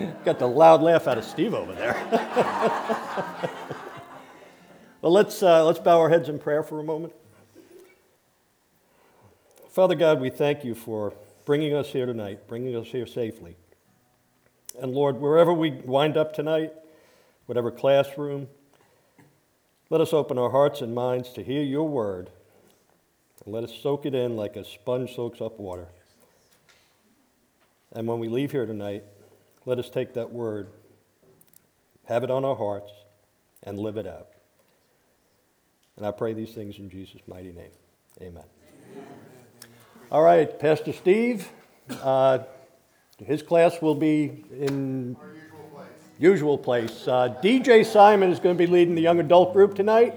Got the loud laugh out of Steve over there. well, let's, uh, let's bow our heads in prayer for a moment. Father God, we thank you for bringing us here tonight, bringing us here safely. And Lord, wherever we wind up tonight, whatever classroom, let us open our hearts and minds to hear your word. And let us soak it in like a sponge soaks up water. And when we leave here tonight, let us take that word, have it on our hearts, and live it out. And I pray these things in Jesus' mighty name. Amen. All right, Pastor Steve, uh, his class will be in usual place. Uh, DJ Simon is going to be leading the young adult group tonight.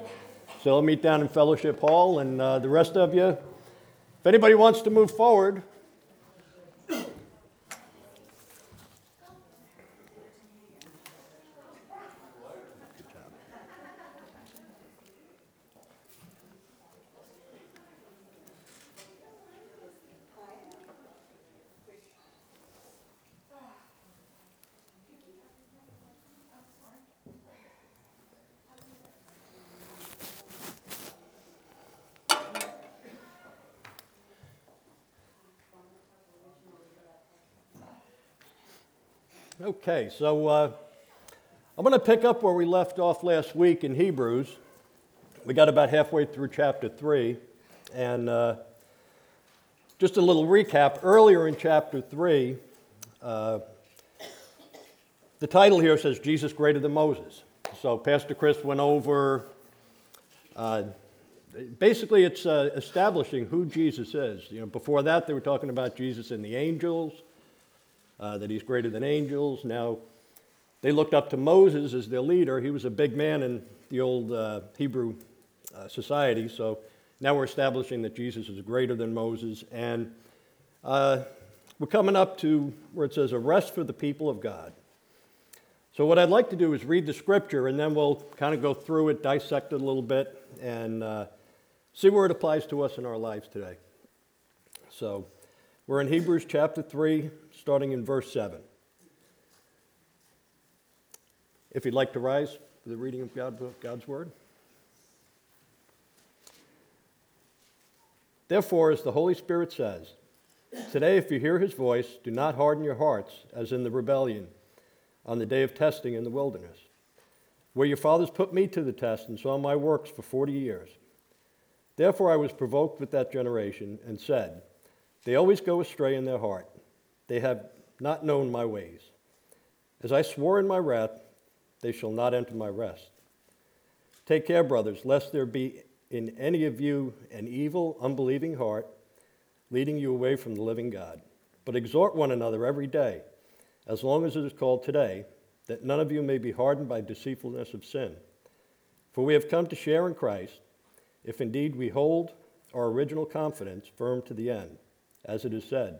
So they'll meet down in Fellowship Hall, and uh, the rest of you, if anybody wants to move forward, Okay, so uh, I'm going to pick up where we left off last week in Hebrews. We got about halfway through chapter 3. And uh, just a little recap earlier in chapter 3, uh, the title here says Jesus Greater Than Moses. So Pastor Chris went over. Uh, basically, it's uh, establishing who Jesus is. You know, before that, they were talking about Jesus and the angels uh, that he's greater than angels. Now, they looked up to Moses as their leader. He was a big man in the old uh, Hebrew uh, society. So now we're establishing that Jesus is greater than Moses. And uh, we're coming up to where it says, a rest for the people of God. So, what I'd like to do is read the scripture, and then we'll kind of go through it, dissect it a little bit, and uh, see where it applies to us in our lives today. So, we're in Hebrews chapter 3, starting in verse 7. If you'd like to rise for the reading of God, God's word. Therefore, as the Holy Spirit says, today if you hear his voice, do not harden your hearts as in the rebellion on the day of testing in the wilderness, where your fathers put me to the test and saw my works for 40 years. Therefore, I was provoked with that generation and said, they always go astray in their heart. They have not known my ways. As I swore in my wrath, they shall not enter my rest. Take care, brothers, lest there be in any of you an evil, unbelieving heart, leading you away from the living God. But exhort one another every day, as long as it is called today, that none of you may be hardened by deceitfulness of sin. For we have come to share in Christ, if indeed we hold our original confidence firm to the end as it is said,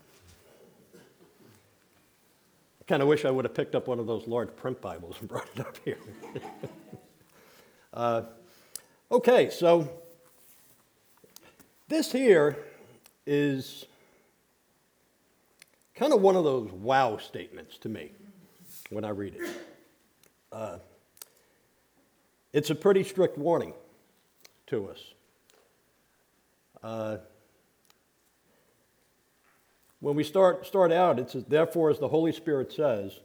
I kind of wish I would have picked up one of those large print Bibles and brought it up here. uh, okay, so this here is kind of one of those wow statements to me when I read it. Uh, it's a pretty strict warning to us. Uh, when we start, start out, it says, Therefore, as the Holy Spirit says,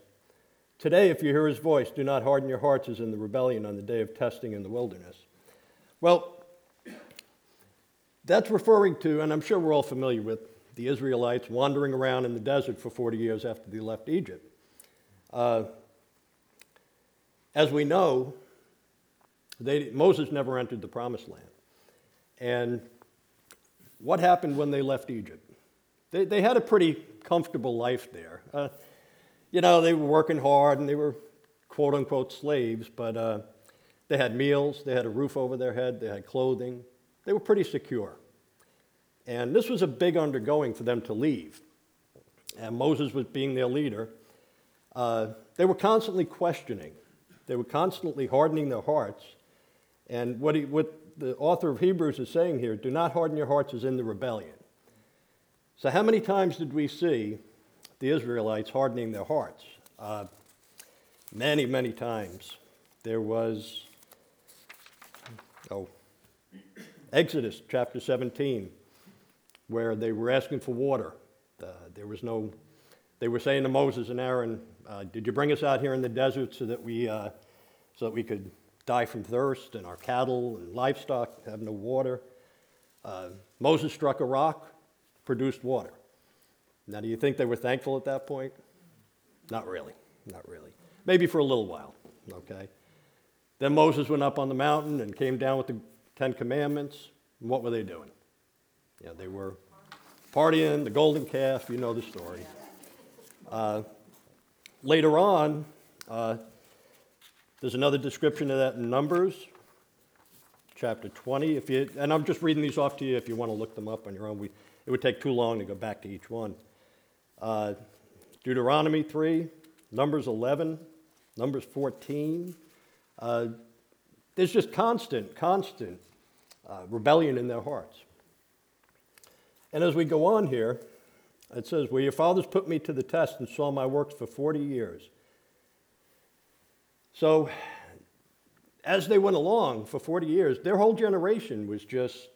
Today, if you hear his voice, do not harden your hearts as in the rebellion on the day of testing in the wilderness. Well, that's referring to, and I'm sure we're all familiar with, the Israelites wandering around in the desert for 40 years after they left Egypt. Uh, as we know, they, Moses never entered the promised land. And what happened when they left Egypt? They, they had a pretty comfortable life there. Uh, you know, they were working hard and they were quote unquote slaves, but uh, they had meals, they had a roof over their head, they had clothing. They were pretty secure. And this was a big undergoing for them to leave. And Moses was being their leader. Uh, they were constantly questioning, they were constantly hardening their hearts. And what, he, what the author of Hebrews is saying here do not harden your hearts as in the rebellion. So, how many times did we see the Israelites hardening their hearts? Uh, many, many times. There was, oh, Exodus chapter 17, where they were asking for water. Uh, there was no, they were saying to Moses and Aaron, uh, Did you bring us out here in the desert so that we, uh, so that we could die from thirst and our cattle and livestock have no water? Uh, Moses struck a rock, produced water. Now, do you think they were thankful at that point? Not really. Not really. Maybe for a little while, okay? Then Moses went up on the mountain and came down with the Ten Commandments. And what were they doing? Yeah, they were partying, the golden calf, you know the story. Uh, later on, uh, there's another description of that in Numbers, chapter 20. If you, and I'm just reading these off to you if you want to look them up on your own. We, it would take too long to go back to each one. Uh, Deuteronomy 3, Numbers 11, Numbers 14. Uh, there's just constant, constant uh, rebellion in their hearts. And as we go on here, it says, Well, your fathers put me to the test and saw my works for 40 years. So, as they went along for 40 years, their whole generation was just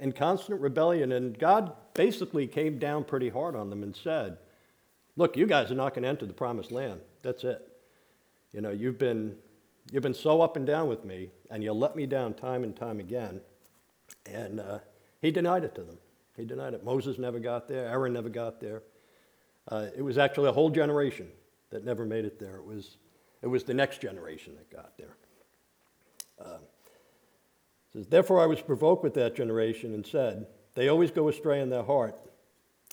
in constant rebellion. And God basically came down pretty hard on them and said, Look, you guys are not going to enter the promised land. That's it. You know, you've been You've been so up and down with me, and you let me down time and time again. And uh, he denied it to them. He denied it. Moses never got there, Aaron never got there. Uh, it was actually a whole generation that never made it there. It was, it was the next generation that got there. Uh, says, Therefore I was provoked with that generation and said, They always go astray in their heart,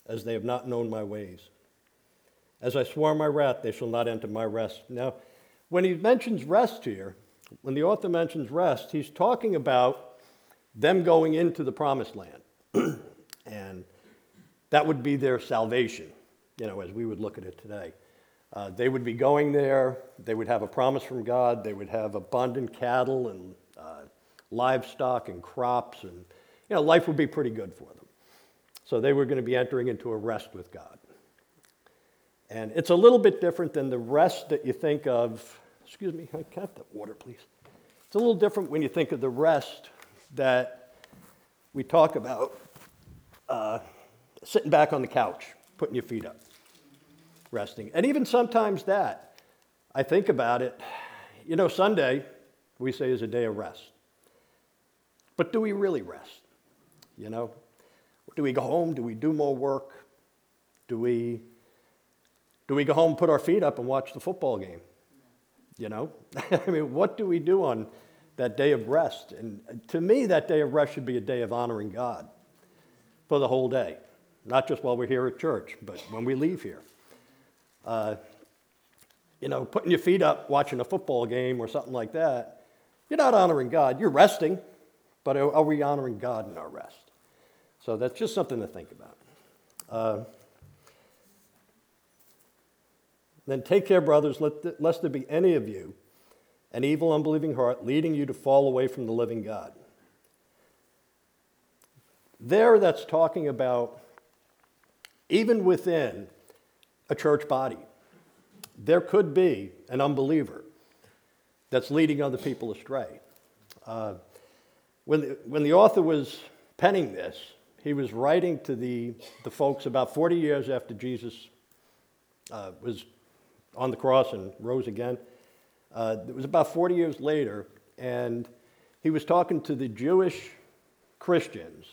as they have not known my ways. As I swore my wrath, they shall not enter my rest. Now, when he mentions rest here, when the author mentions rest, he's talking about them going into the promised land. and that would be their salvation, you know, as we would look at it today. Uh, they would be going there, they would have a promise from God, they would have abundant cattle and livestock and crops, and, you know, life would be pretty good for them. So they were going to be entering into a rest with God. And it's a little bit different than the rest that you think of excuse me, can I have that water, please? It's a little different when you think of the rest that we talk about uh, sitting back on the couch, putting your feet up, resting. And even sometimes that, I think about it, you know, Sunday, we say is a day of rest. But do we really rest? You know? Do we go home? Do we do more work? Do we, do we go home, put our feet up, and watch the football game? You know? I mean, what do we do on that day of rest? And to me, that day of rest should be a day of honoring God for the whole day, not just while we're here at church, but when we leave here. Uh, you know, putting your feet up watching a football game or something like that, you're not honoring God. You're resting, but are we honoring God in our rest? So that's just something to think about. Uh, Then take care, brothers, lest there be any of you an evil, unbelieving heart leading you to fall away from the living God. There, that's talking about even within a church body, there could be an unbeliever that's leading other people astray. Uh, when, the, when the author was penning this, he was writing to the, the folks about 40 years after Jesus uh, was on the cross and rose again. Uh, it was about 40 years later, and he was talking to the Jewish Christians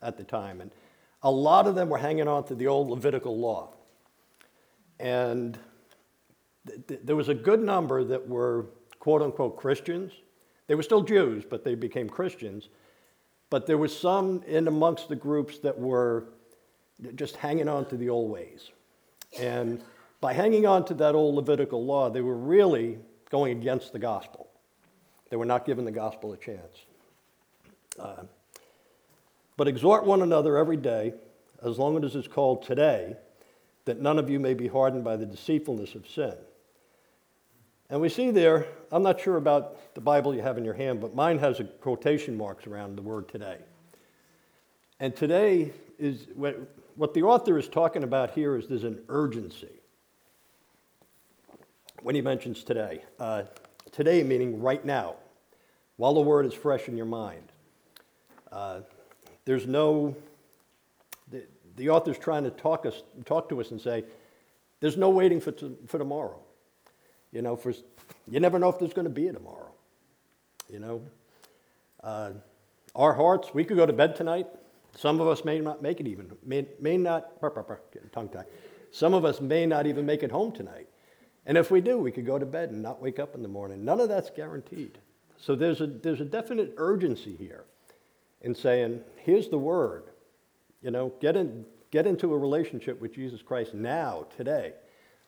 at the time, and a lot of them were hanging on to the old Levitical law. And th- th- there was a good number that were quote unquote Christians. They were still Jews, but they became Christians. But there was some in amongst the groups that were just hanging on to the old ways. And by hanging on to that old Levitical law, they were really going against the gospel. They were not giving the gospel a chance. Uh, but exhort one another every day, as long as it is called today, that none of you may be hardened by the deceitfulness of sin. And we see there, I'm not sure about the Bible you have in your hand, but mine has quotation marks around the word today. And today is what the author is talking about here is there's an urgency when he mentions today. Uh, today meaning right now, while the word is fresh in your mind. Uh, there's no, the, the author's trying to talk, us, talk to us and say, there's no waiting for, t- for tomorrow. You know, for, you never know if there's going to be a tomorrow. You know, uh, our hearts, we could go to bed tonight. Some of us may not make it even, may, may not, burr, burr, burr, tongue tie. Some of us may not even make it home tonight. And if we do, we could go to bed and not wake up in the morning. None of that's guaranteed. So there's a, there's a definite urgency here in saying, here's the word. You know, get, in, get into a relationship with Jesus Christ now, today,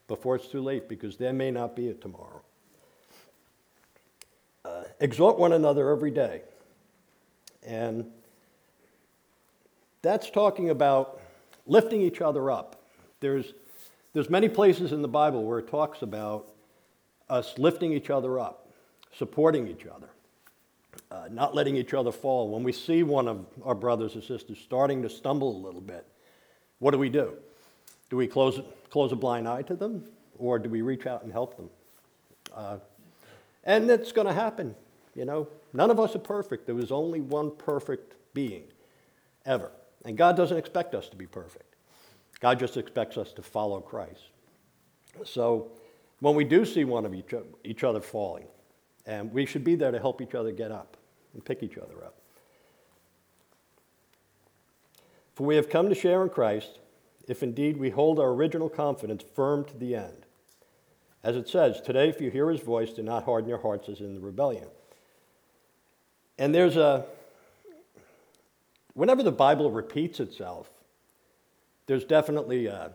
before it's too late, because there may not be a tomorrow. Uh, exhort one another every day. And that's talking about lifting each other up. There's, there's many places in the Bible where it talks about us lifting each other up, supporting each other, uh, not letting each other fall. When we see one of our brothers or sisters starting to stumble a little bit, what do we do? Do we close, close a blind eye to them, or do we reach out and help them? Uh, and it's going to happen. You know, none of us are perfect. There was only one perfect being ever. And God doesn't expect us to be perfect. God just expects us to follow Christ. So when we do see one of each, each other falling, and we should be there to help each other get up and pick each other up. For we have come to share in Christ if indeed we hold our original confidence firm to the end. As it says, today if you hear his voice, do not harden your hearts as in the rebellion. And there's a, whenever the Bible repeats itself, there's definitely a,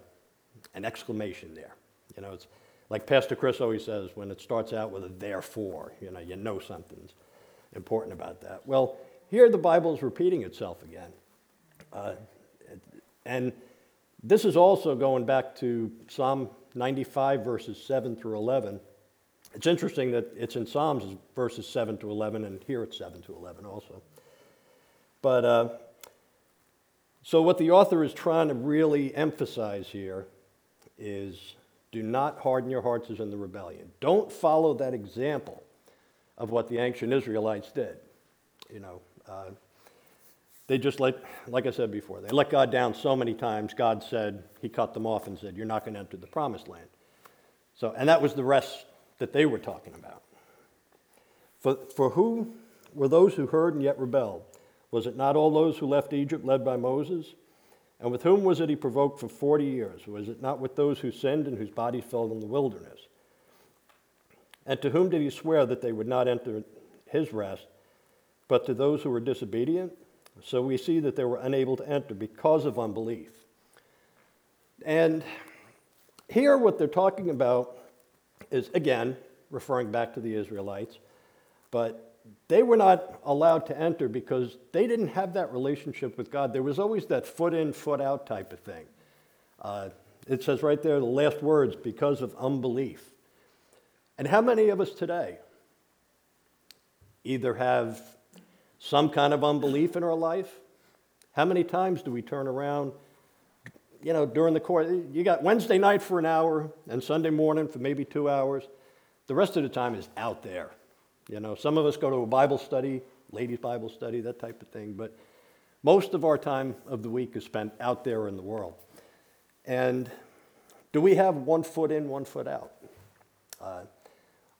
an exclamation there. You know, it's like Pastor Chris always says when it starts out with a therefore, you know, you know something's important about that. Well, here the Bible is repeating itself again. Uh, and this is also going back to Psalm 95, verses 7 through 11. It's interesting that it's in Psalms, verses 7 to 11, and here it's 7 to 11 also. But uh, so, what the author is trying to really emphasize here is do not harden your hearts as in the rebellion. Don't follow that example of what the ancient Israelites did. You know, uh, they just let, like I said before, they let God down so many times, God said, He cut them off and said, You're not going to enter the promised land. So, and that was the rest that they were talking about. For, for who were those who heard and yet rebelled? Was it not all those who left Egypt led by Moses? And with whom was it he provoked for 40 years? Was it not with those who sinned and whose bodies fell in the wilderness? And to whom did he swear that they would not enter his rest, but to those who were disobedient? So we see that they were unable to enter because of unbelief. And here, what they're talking about is, again, referring back to the Israelites, but they were not allowed to enter because they didn't have that relationship with God. There was always that foot in, foot out type of thing. Uh, it says right there, the last words, because of unbelief. And how many of us today either have some kind of unbelief in our life? How many times do we turn around, you know, during the course? You got Wednesday night for an hour and Sunday morning for maybe two hours. The rest of the time is out there you know, some of us go to a Bible study, ladies' Bible study, that type of thing, but most of our time of the week is spent out there in the world. And do we have one foot in, one foot out? Uh,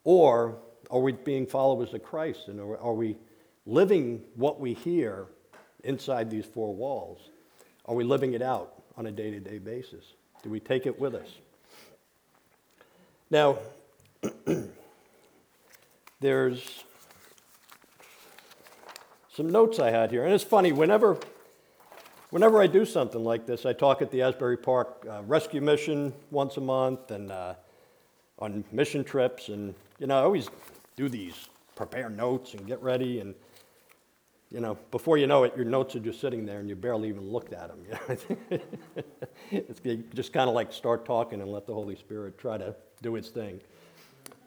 or are we being followers of Christ and are, are we living what we hear inside these four walls? Are we living it out on a day to day basis? Do we take it with us? Now, there's some notes I had here. And it's funny, whenever, whenever I do something like this, I talk at the Asbury Park uh, Rescue Mission once a month and uh, on mission trips. And, you know, I always do these, prepare notes and get ready. And, you know, before you know it, your notes are just sitting there and you barely even looked at them. You know? it's just kind of like start talking and let the Holy Spirit try to do its thing.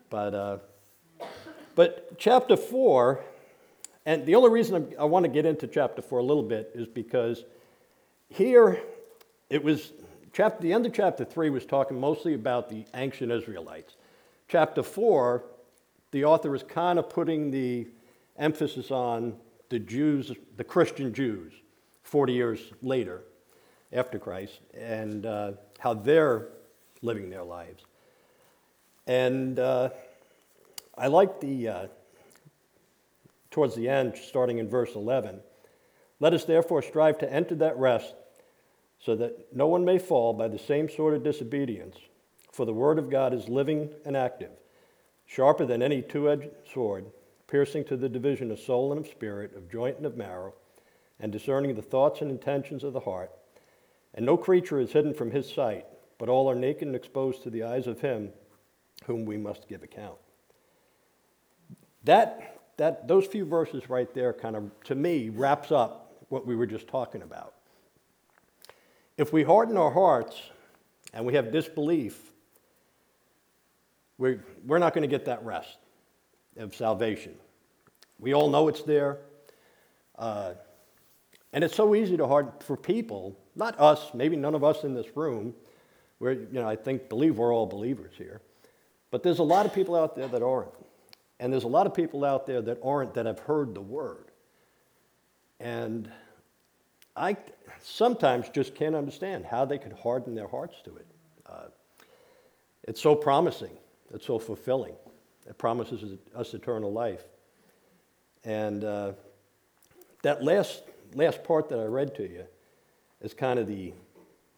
But, uh, but chapter 4, and the only reason I want to get into chapter 4 a little bit is because here it was, chapter, the end of chapter 3 was talking mostly about the ancient Israelites. Chapter 4, the author is kind of putting the emphasis on the Jews, the Christian Jews, 40 years later after Christ, and uh, how they're living their lives. And uh, I like the, uh, towards the end, starting in verse 11. Let us therefore strive to enter that rest so that no one may fall by the same sort of disobedience. For the word of God is living and active, sharper than any two edged sword, piercing to the division of soul and of spirit, of joint and of marrow, and discerning the thoughts and intentions of the heart. And no creature is hidden from his sight, but all are naked and exposed to the eyes of him whom we must give account. That, that, those few verses right there kind of, to me, wraps up what we were just talking about. If we harden our hearts and we have disbelief, we're, we're not going to get that rest of salvation. We all know it's there. Uh, and it's so easy to harden for people, not us, maybe none of us in this room, where, you know, I think, believe we're all believers here. But there's a lot of people out there that aren't. And there's a lot of people out there that aren't that have heard the word. And I sometimes just can't understand how they could harden their hearts to it. Uh, it's so promising, it's so fulfilling. It promises us eternal life. And uh, that last, last part that I read to you is kind of the,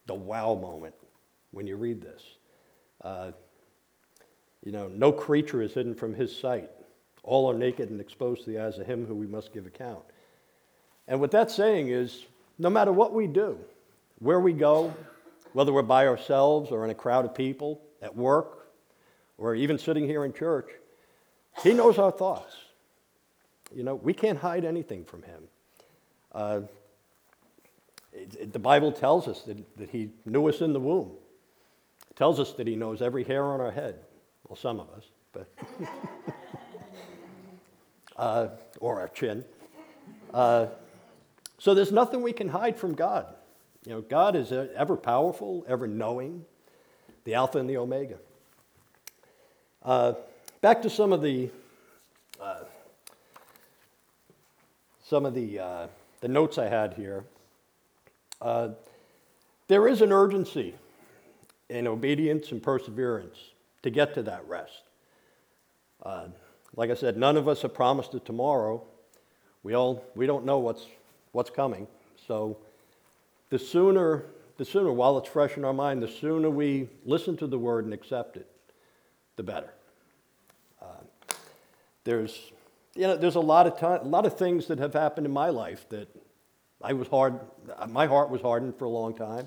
the wow moment when you read this. Uh, you know, no creature is hidden from his sight. All are naked and exposed to the eyes of him who we must give account. And what that's saying is no matter what we do, where we go, whether we're by ourselves or in a crowd of people, at work, or even sitting here in church, he knows our thoughts. You know, we can't hide anything from him. Uh, it, it, the Bible tells us that, that he knew us in the womb. It tells us that he knows every hair on our head. Well, some of us, but. uh, or our chin. Uh, so there's nothing we can hide from God. You know, God is ever powerful, ever knowing, the Alpha and the Omega. Uh, back to some of the uh, some of the uh, the notes I had here. Uh, there is an urgency in obedience and perseverance to get to that rest. Uh, like I said, none of us have promised it tomorrow. We all we don't know what's what's coming. So the sooner, the sooner, while it's fresh in our mind, the sooner we listen to the word and accept it, the better. There's, you know, there's a lot of time, a lot of things that have happened in my life that I was hard. My heart was hardened for a long time.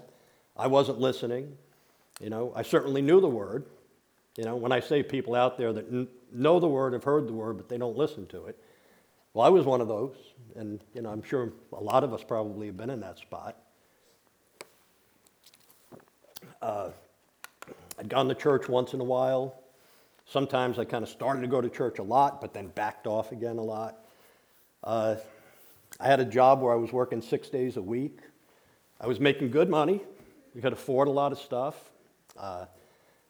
I wasn't listening. You know, I certainly knew the word. You know, when I say people out there that n- know the word, have heard the word, but they don't listen to it, well, I was one of those, and you know, I'm sure a lot of us probably have been in that spot. Uh, I'd gone to church once in a while. Sometimes I kind of started to go to church a lot, but then backed off again a lot. Uh, I had a job where I was working six days a week. I was making good money. We could afford a lot of stuff. Uh,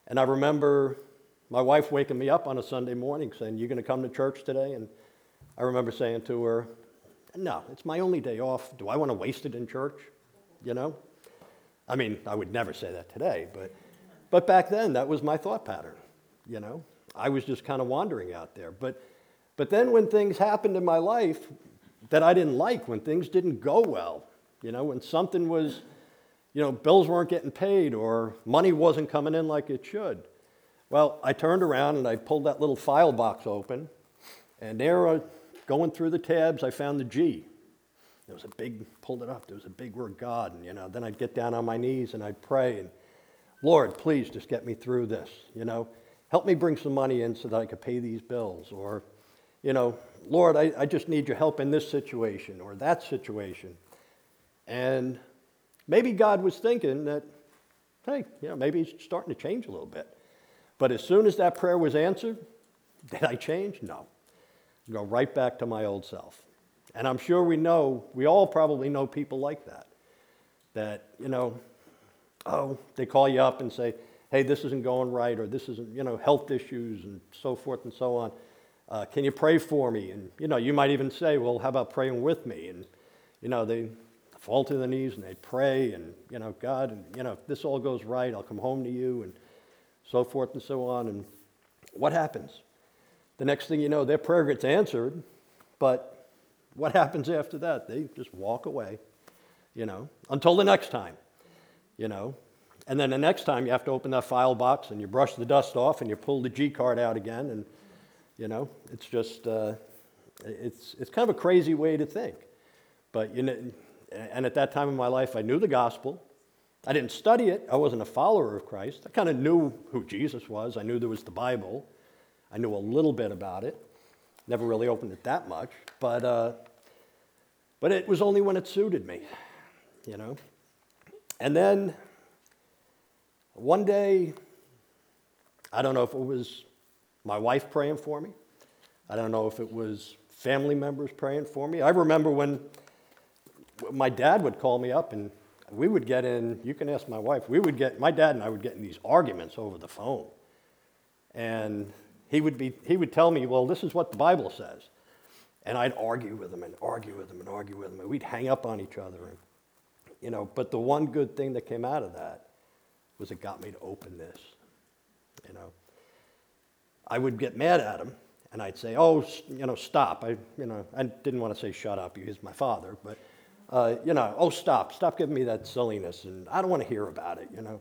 and I remember my wife waking me up on a Sunday morning saying, You going to come to church today? And I remember saying to her, No, it's my only day off. Do I want to waste it in church? You know? I mean, I would never say that today, but, but back then, that was my thought pattern. You know? I was just kind of wandering out there. But, but then when things happened in my life that I didn't like, when things didn't go well, you know, when something was, you know, bills weren't getting paid or money wasn't coming in like it should, well, I turned around and I pulled that little file box open, and there, uh, going through the tabs, I found the G. there was a big, pulled it up, there was a big word God. And, you know, then I'd get down on my knees and I'd pray and, Lord, please just get me through this, you know. Help me bring some money in so that I could pay these bills. Or, you know, Lord, I, I just need your help in this situation or that situation. And maybe God was thinking that, hey, you know, maybe he's starting to change a little bit. But as soon as that prayer was answered, did I change? No. I go right back to my old self. And I'm sure we know, we all probably know people like that. That, you know, oh, they call you up and say, hey, this isn't going right, or this isn't, you know, health issues and so forth and so on. Uh, can you pray for me? And, you know, you might even say, well, how about praying with me? And, you know, they fall to their knees and they pray and, you know, God, and, you know, if this all goes right, I'll come home to you and so forth and so on. And what happens? The next thing you know, their prayer gets answered, but what happens after that? They just walk away, you know, until the next time, you know. And then the next time you have to open that file box and you brush the dust off and you pull the G card out again. And, you know, it's just, uh, it's, it's kind of a crazy way to think. But, you know, and at that time in my life, I knew the gospel. I didn't study it. I wasn't a follower of Christ. I kind of knew who Jesus was. I knew there was the Bible. I knew a little bit about it. Never really opened it that much. But, uh, but it was only when it suited me, you know. And then one day, I don't know if it was my wife praying for me. I don't know if it was family members praying for me. I remember when my dad would call me up and we would get in, you can ask my wife, we would get, my dad and I would get in these arguments over the phone. And he would, be, he would tell me, well, this is what the Bible says. And I'd argue with him and argue with him and argue with him. And we'd hang up on each other. And, you know, but the one good thing that came out of that was it got me to open this. You know, I would get mad at him, and I'd say, "Oh, you know, stop." I, you know, I didn't want to say "shut up." He's my father, but uh, you know, "Oh, stop! Stop giving me that silliness," and I don't want to hear about it. You know,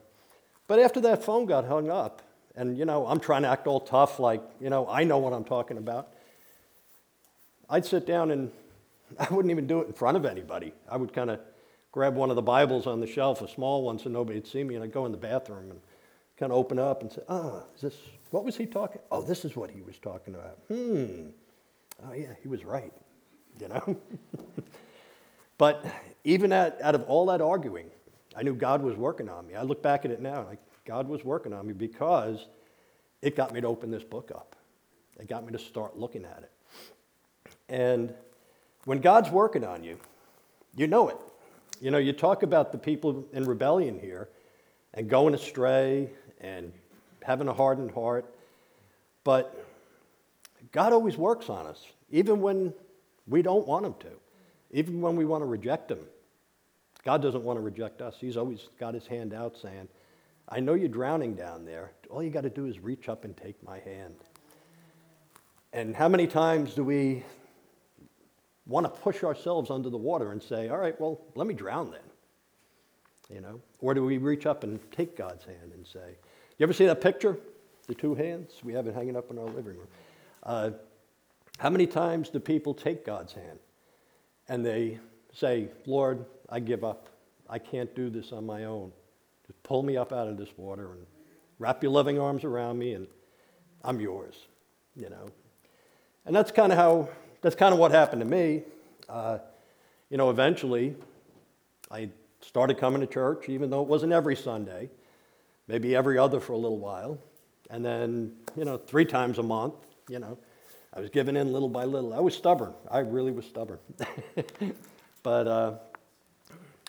but after that phone got hung up, and you know, I'm trying to act all tough, like you know, I know what I'm talking about. I'd sit down and I wouldn't even do it in front of anybody. I would kind of grab one of the Bibles on the shelf, a small one, so nobody'd see me, and I'd go in the bathroom and kind of open up and say, oh, is this, what was he talking? Oh, this is what he was talking about. Hmm. Oh, yeah, he was right, you know? but even at, out of all that arguing, I knew God was working on me. I look back at it now, like, God was working on me because it got me to open this book up. It got me to start looking at it. And when God's working on you, you know it. You know, you talk about the people in rebellion here and going astray and having a hardened heart, but God always works on us, even when we don't want Him to, even when we want to reject Him. God doesn't want to reject us. He's always got His hand out saying, I know you're drowning down there. All you got to do is reach up and take my hand. And how many times do we want to push ourselves under the water and say, all right, well, let me drown then. You know? Or do we reach up and take God's hand and say, you ever see that picture? The two hands? We have it hanging up in our living room. Uh, how many times do people take God's hand and they say, Lord, I give up. I can't do this on my own. Just pull me up out of this water and wrap your loving arms around me and I'm yours, you know. And that's kind of how that's kind of what happened to me. Uh, you know, eventually, I started coming to church, even though it wasn't every Sunday, maybe every other for a little while. And then, you know, three times a month, you know, I was giving in little by little. I was stubborn. I really was stubborn. but, uh,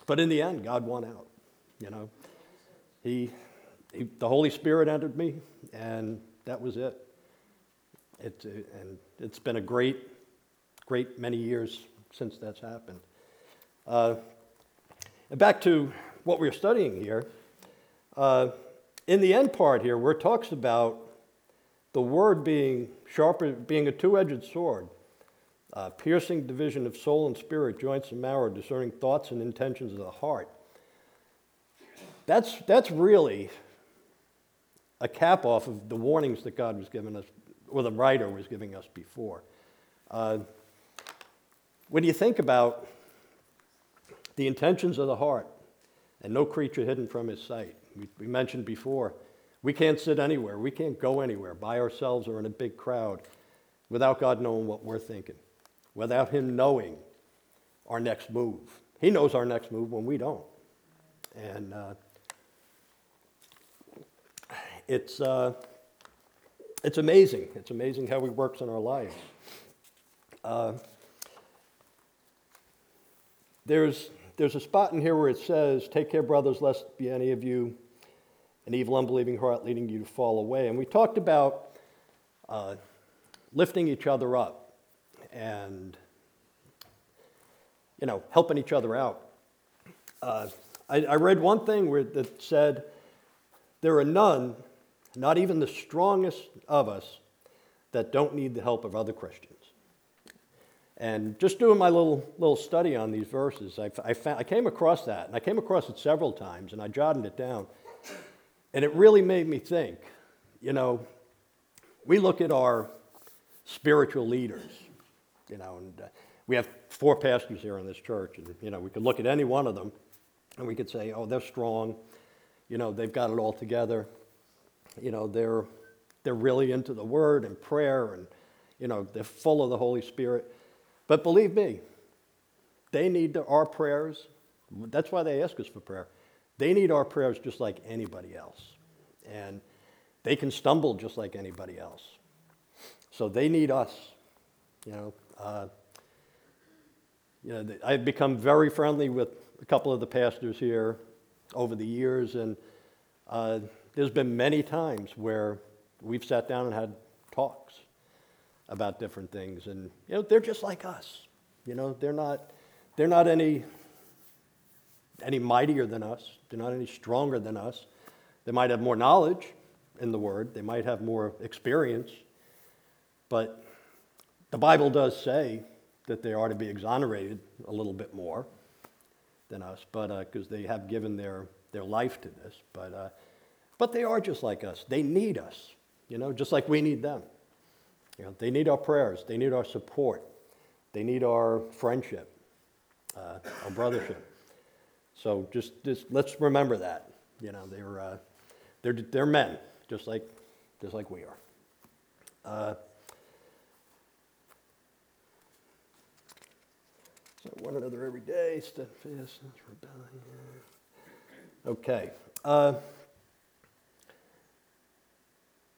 but in the end, God won out. You know, he, he, the Holy Spirit entered me, and that was it. it and it's been a great great many years since that's happened. Uh, back to what we're studying here. Uh, in the end part here, where it talks about the word being sharper, being a two-edged sword, uh, piercing division of soul and spirit, joints and marrow, discerning thoughts and intentions of the heart. That's, that's really a cap off of the warnings that God was giving us, or the writer was giving us before. Uh, when you think about the intentions of the heart, and no creature hidden from his sight. We, we mentioned before, we can't sit anywhere, we can't go anywhere by ourselves or in a big crowd without God knowing what we're thinking, without Him knowing our next move. He knows our next move when we don't. And uh, it's, uh, it's amazing. It's amazing how He works in our lives. Uh, there's, there's a spot in here where it says, Take care, brothers, lest be any of you an evil, unbelieving heart leading you to fall away. And we talked about uh, lifting each other up and, you know, helping each other out. Uh, I, I, read one thing where, that said, There are none, not even the strongest of us, that don't need the help of other Christians. And just doing my little, little study on these verses, I, I, found, I came across that, and I came across it several times, and I jotted it down. And it really made me think you know, we look at our spiritual leaders, you know, and uh, we have four pastors here in this church, and, you know, we could look at any one of them and we could say, oh, they're strong, you know, they've got it all together, you know, they're, they're really into the word and prayer, and, you know, they're full of the Holy Spirit. But believe me, they need our prayers. That's why they ask us for prayer. They need our prayers just like anybody else. And they can stumble just like anybody else. So they need us. You know, uh, you know, I've become very friendly with a couple of the pastors here over the years, and uh, there's been many times where we've sat down and had talks about different things, and you know, they're just like us. You know, they're not, they're not any any mightier than us. They're not any stronger than us. They might have more knowledge in the Word, they might have more experience, but the Bible does say that they are to be exonerated a little bit more than us, but because uh, they have given their, their life to this. But, uh, but they are just like us. They need us, you know, just like we need them. You know, they need our prayers. They need our support. They need our friendship, uh, our brothership. So just, just let's remember that. You know, they're, uh, they're, they're men, just like, just like we are. Uh, so one another every day, steadfastness, rebellion. Okay. Uh,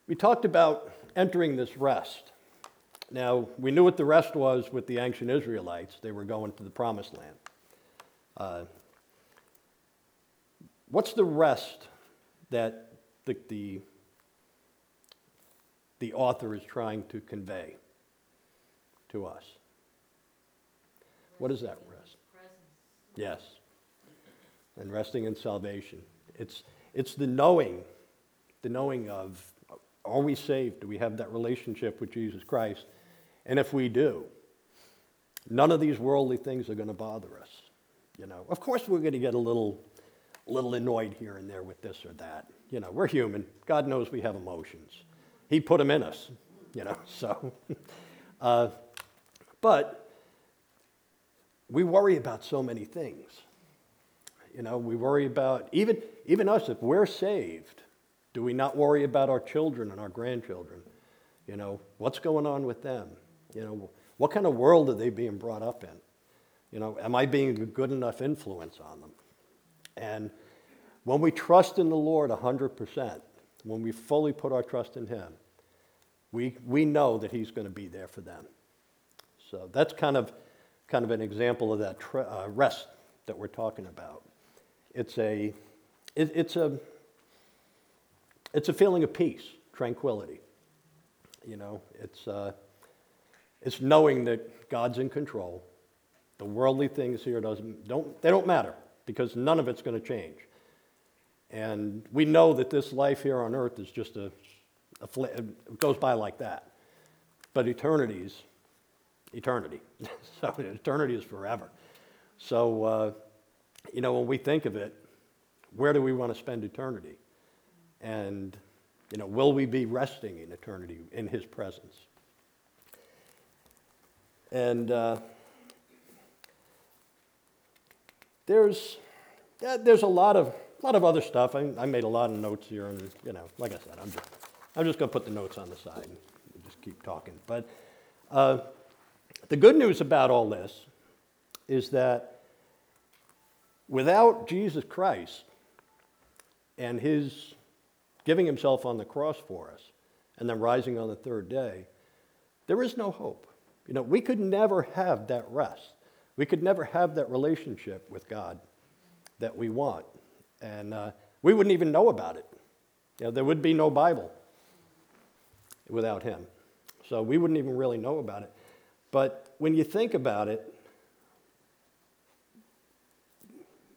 we talked about entering this rest. Now, we knew what the rest was with the ancient Israelites. They were going to the promised land. Uh, What's the rest that the, the, the author is trying to convey to us? What is that rest? Yes. And resting in salvation. It's, it's the knowing, the knowing of are we saved? Do we have that relationship with Jesus Christ? And if we do, none of these worldly things are going to bother us. You know, of course we're going to get a little little annoyed here and there with this or that. You know, we're human. God knows we have emotions. He put them in us, you know, so. uh, but we worry about so many things. You know, we worry about, even, even us, if we're saved, do we not worry about our children and our grandchildren? You know, what's going on with them? You know, what kind of world are they being brought up in? You know, am I being a good enough influence on them? And when we trust in the Lord 100%, when we fully put our trust in Him, we, we know that He's going to be there for them. So that's kind of, kind of an example of that uh, rest that we're talking about. It's a, it, it's, a, it's a feeling of peace, tranquility. You know, it's, uh, it's knowing that God's in control. The worldly things here doesn't, don't, they don't matter because none of it's going to change. And we know that this life here on earth is just a, a it goes by like that. But eternity's eternity. so eternity is forever. So, uh, you know, when we think of it, where do we want to spend eternity? And, you know, will we be resting in eternity in His presence? And, uh, there's, there's a lot of, lot of other stuff. I, I made a lot of notes here, and you know, like I said, I'm just, I'm just going to put the notes on the side and just keep talking. But uh, the good news about all this is that without Jesus Christ and his giving himself on the cross for us and then rising on the third day, there is no hope. You know, we could never have that rest. We could never have that relationship with God that we want. And uh, we wouldn't even know about it. You know, there would be no Bible without him. So we wouldn't even really know about it. But when you think about it,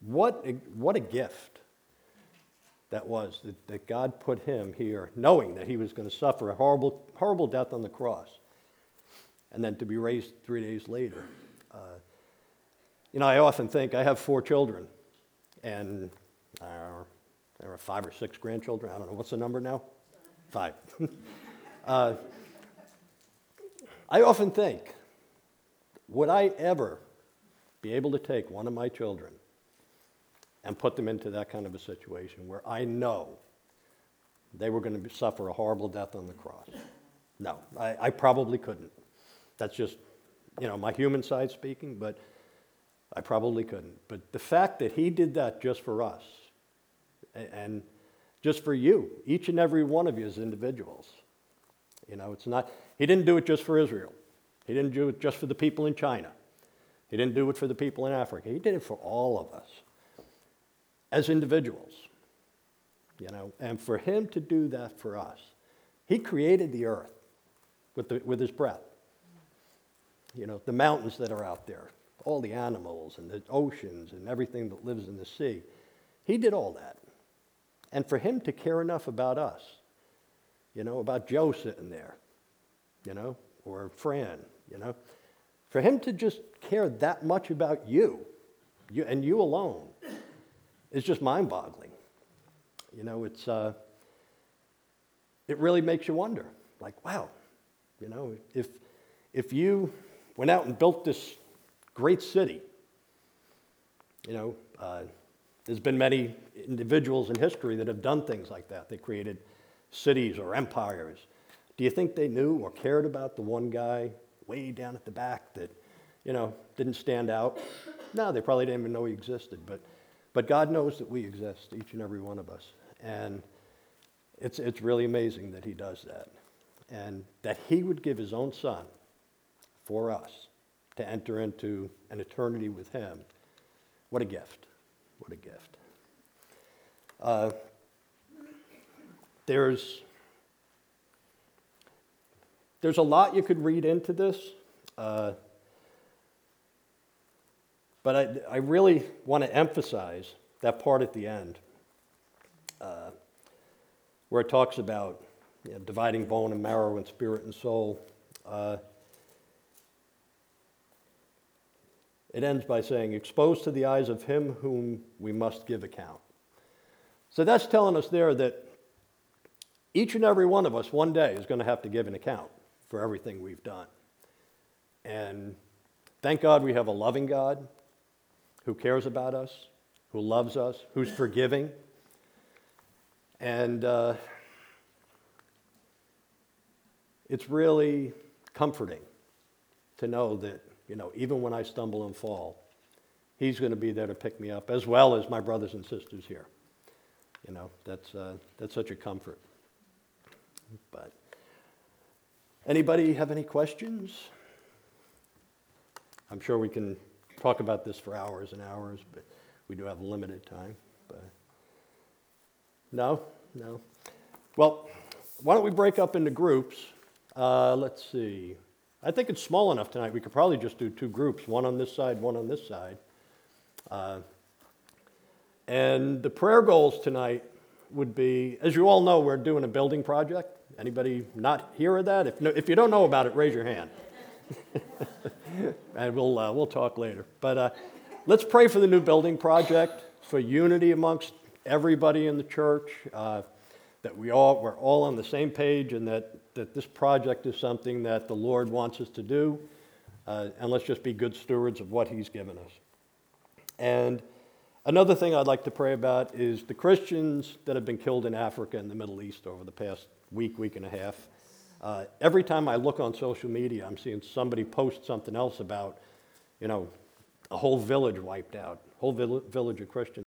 what a, what a gift that was that, that God put him here, knowing that he was going to suffer a horrible, horrible death on the cross, and then to be raised three days later. Uh, you know, I often think I have four children, and uh, there are five or six grandchildren. I don't know what's the number now. Five. uh, I often think, would I ever be able to take one of my children and put them into that kind of a situation where I know they were going to suffer a horrible death on the cross? No, I, I probably couldn't. That's just, you know, my human side speaking, but I probably couldn't. But the fact that he did that just for us and just for you, each and every one of you as individuals. You know, it's not, he didn't do it just for Israel. He didn't do it just for the people in China. He didn't do it for the people in Africa. He did it for all of us as individuals. You know, and for him to do that for us, he created the earth with, the, with his breath. You know, the mountains that are out there, all the animals and the oceans and everything that lives in the sea. He did all that. And for him to care enough about us, you know, about Joe sitting there, you know, or Fran, you know, for him to just care that much about you, you and you alone, is just mind boggling. You know, it's, uh, it really makes you wonder like, wow, you know, if, if you went out and built this great city. You know, uh, there's been many individuals in history that have done things like that. They created cities or empires. Do you think they knew or cared about the one guy way down at the back that, you know, didn't stand out? No, they probably didn't even know he existed. But, but God knows that we exist, each and every one of us. And it's, it's really amazing that he does that. And that he would give his own son for us to enter into an eternity with Him. What a gift. What a gift. Uh, there's, there's a lot you could read into this, uh, but I, I really want to emphasize that part at the end uh, where it talks about you know, dividing bone and marrow and spirit and soul. Uh, It ends by saying, exposed to the eyes of him whom we must give account. So that's telling us there that each and every one of us one day is going to have to give an account for everything we've done. And thank God we have a loving God who cares about us, who loves us, who's forgiving. And uh, it's really comforting to know that you know, even when I stumble and fall, He's going to be there to pick me up, as well as my brothers and sisters here. You know, that's, uh, that's such a comfort. But anybody have any questions? I'm sure we can talk about this for hours and hours, but we do have limited time. But no, no. Well, why don't we break up into groups? Uh, let's see. I think it's small enough tonight. We could probably just do two groups, one on this side, one on this side. Uh, and the prayer goals tonight would be, as you all know, we're doing a building project. Anybody not hear of that? If, no, if you don't know about it, raise your hand. and we'll, uh, we'll talk later. But uh, let's pray for the new building project, for unity amongst everybody in the church, uh, that we all, we're all on the same page and that that this project is something that the Lord wants us to do, uh, and let's just be good stewards of what He's given us. And Another thing I'd like to pray about is the Christians that have been killed in Africa and the Middle East over the past week, week and a half. Uh, every time I look on social media, I'm seeing somebody post something else about, you know, a whole village wiped out, whole vill- village of Christians.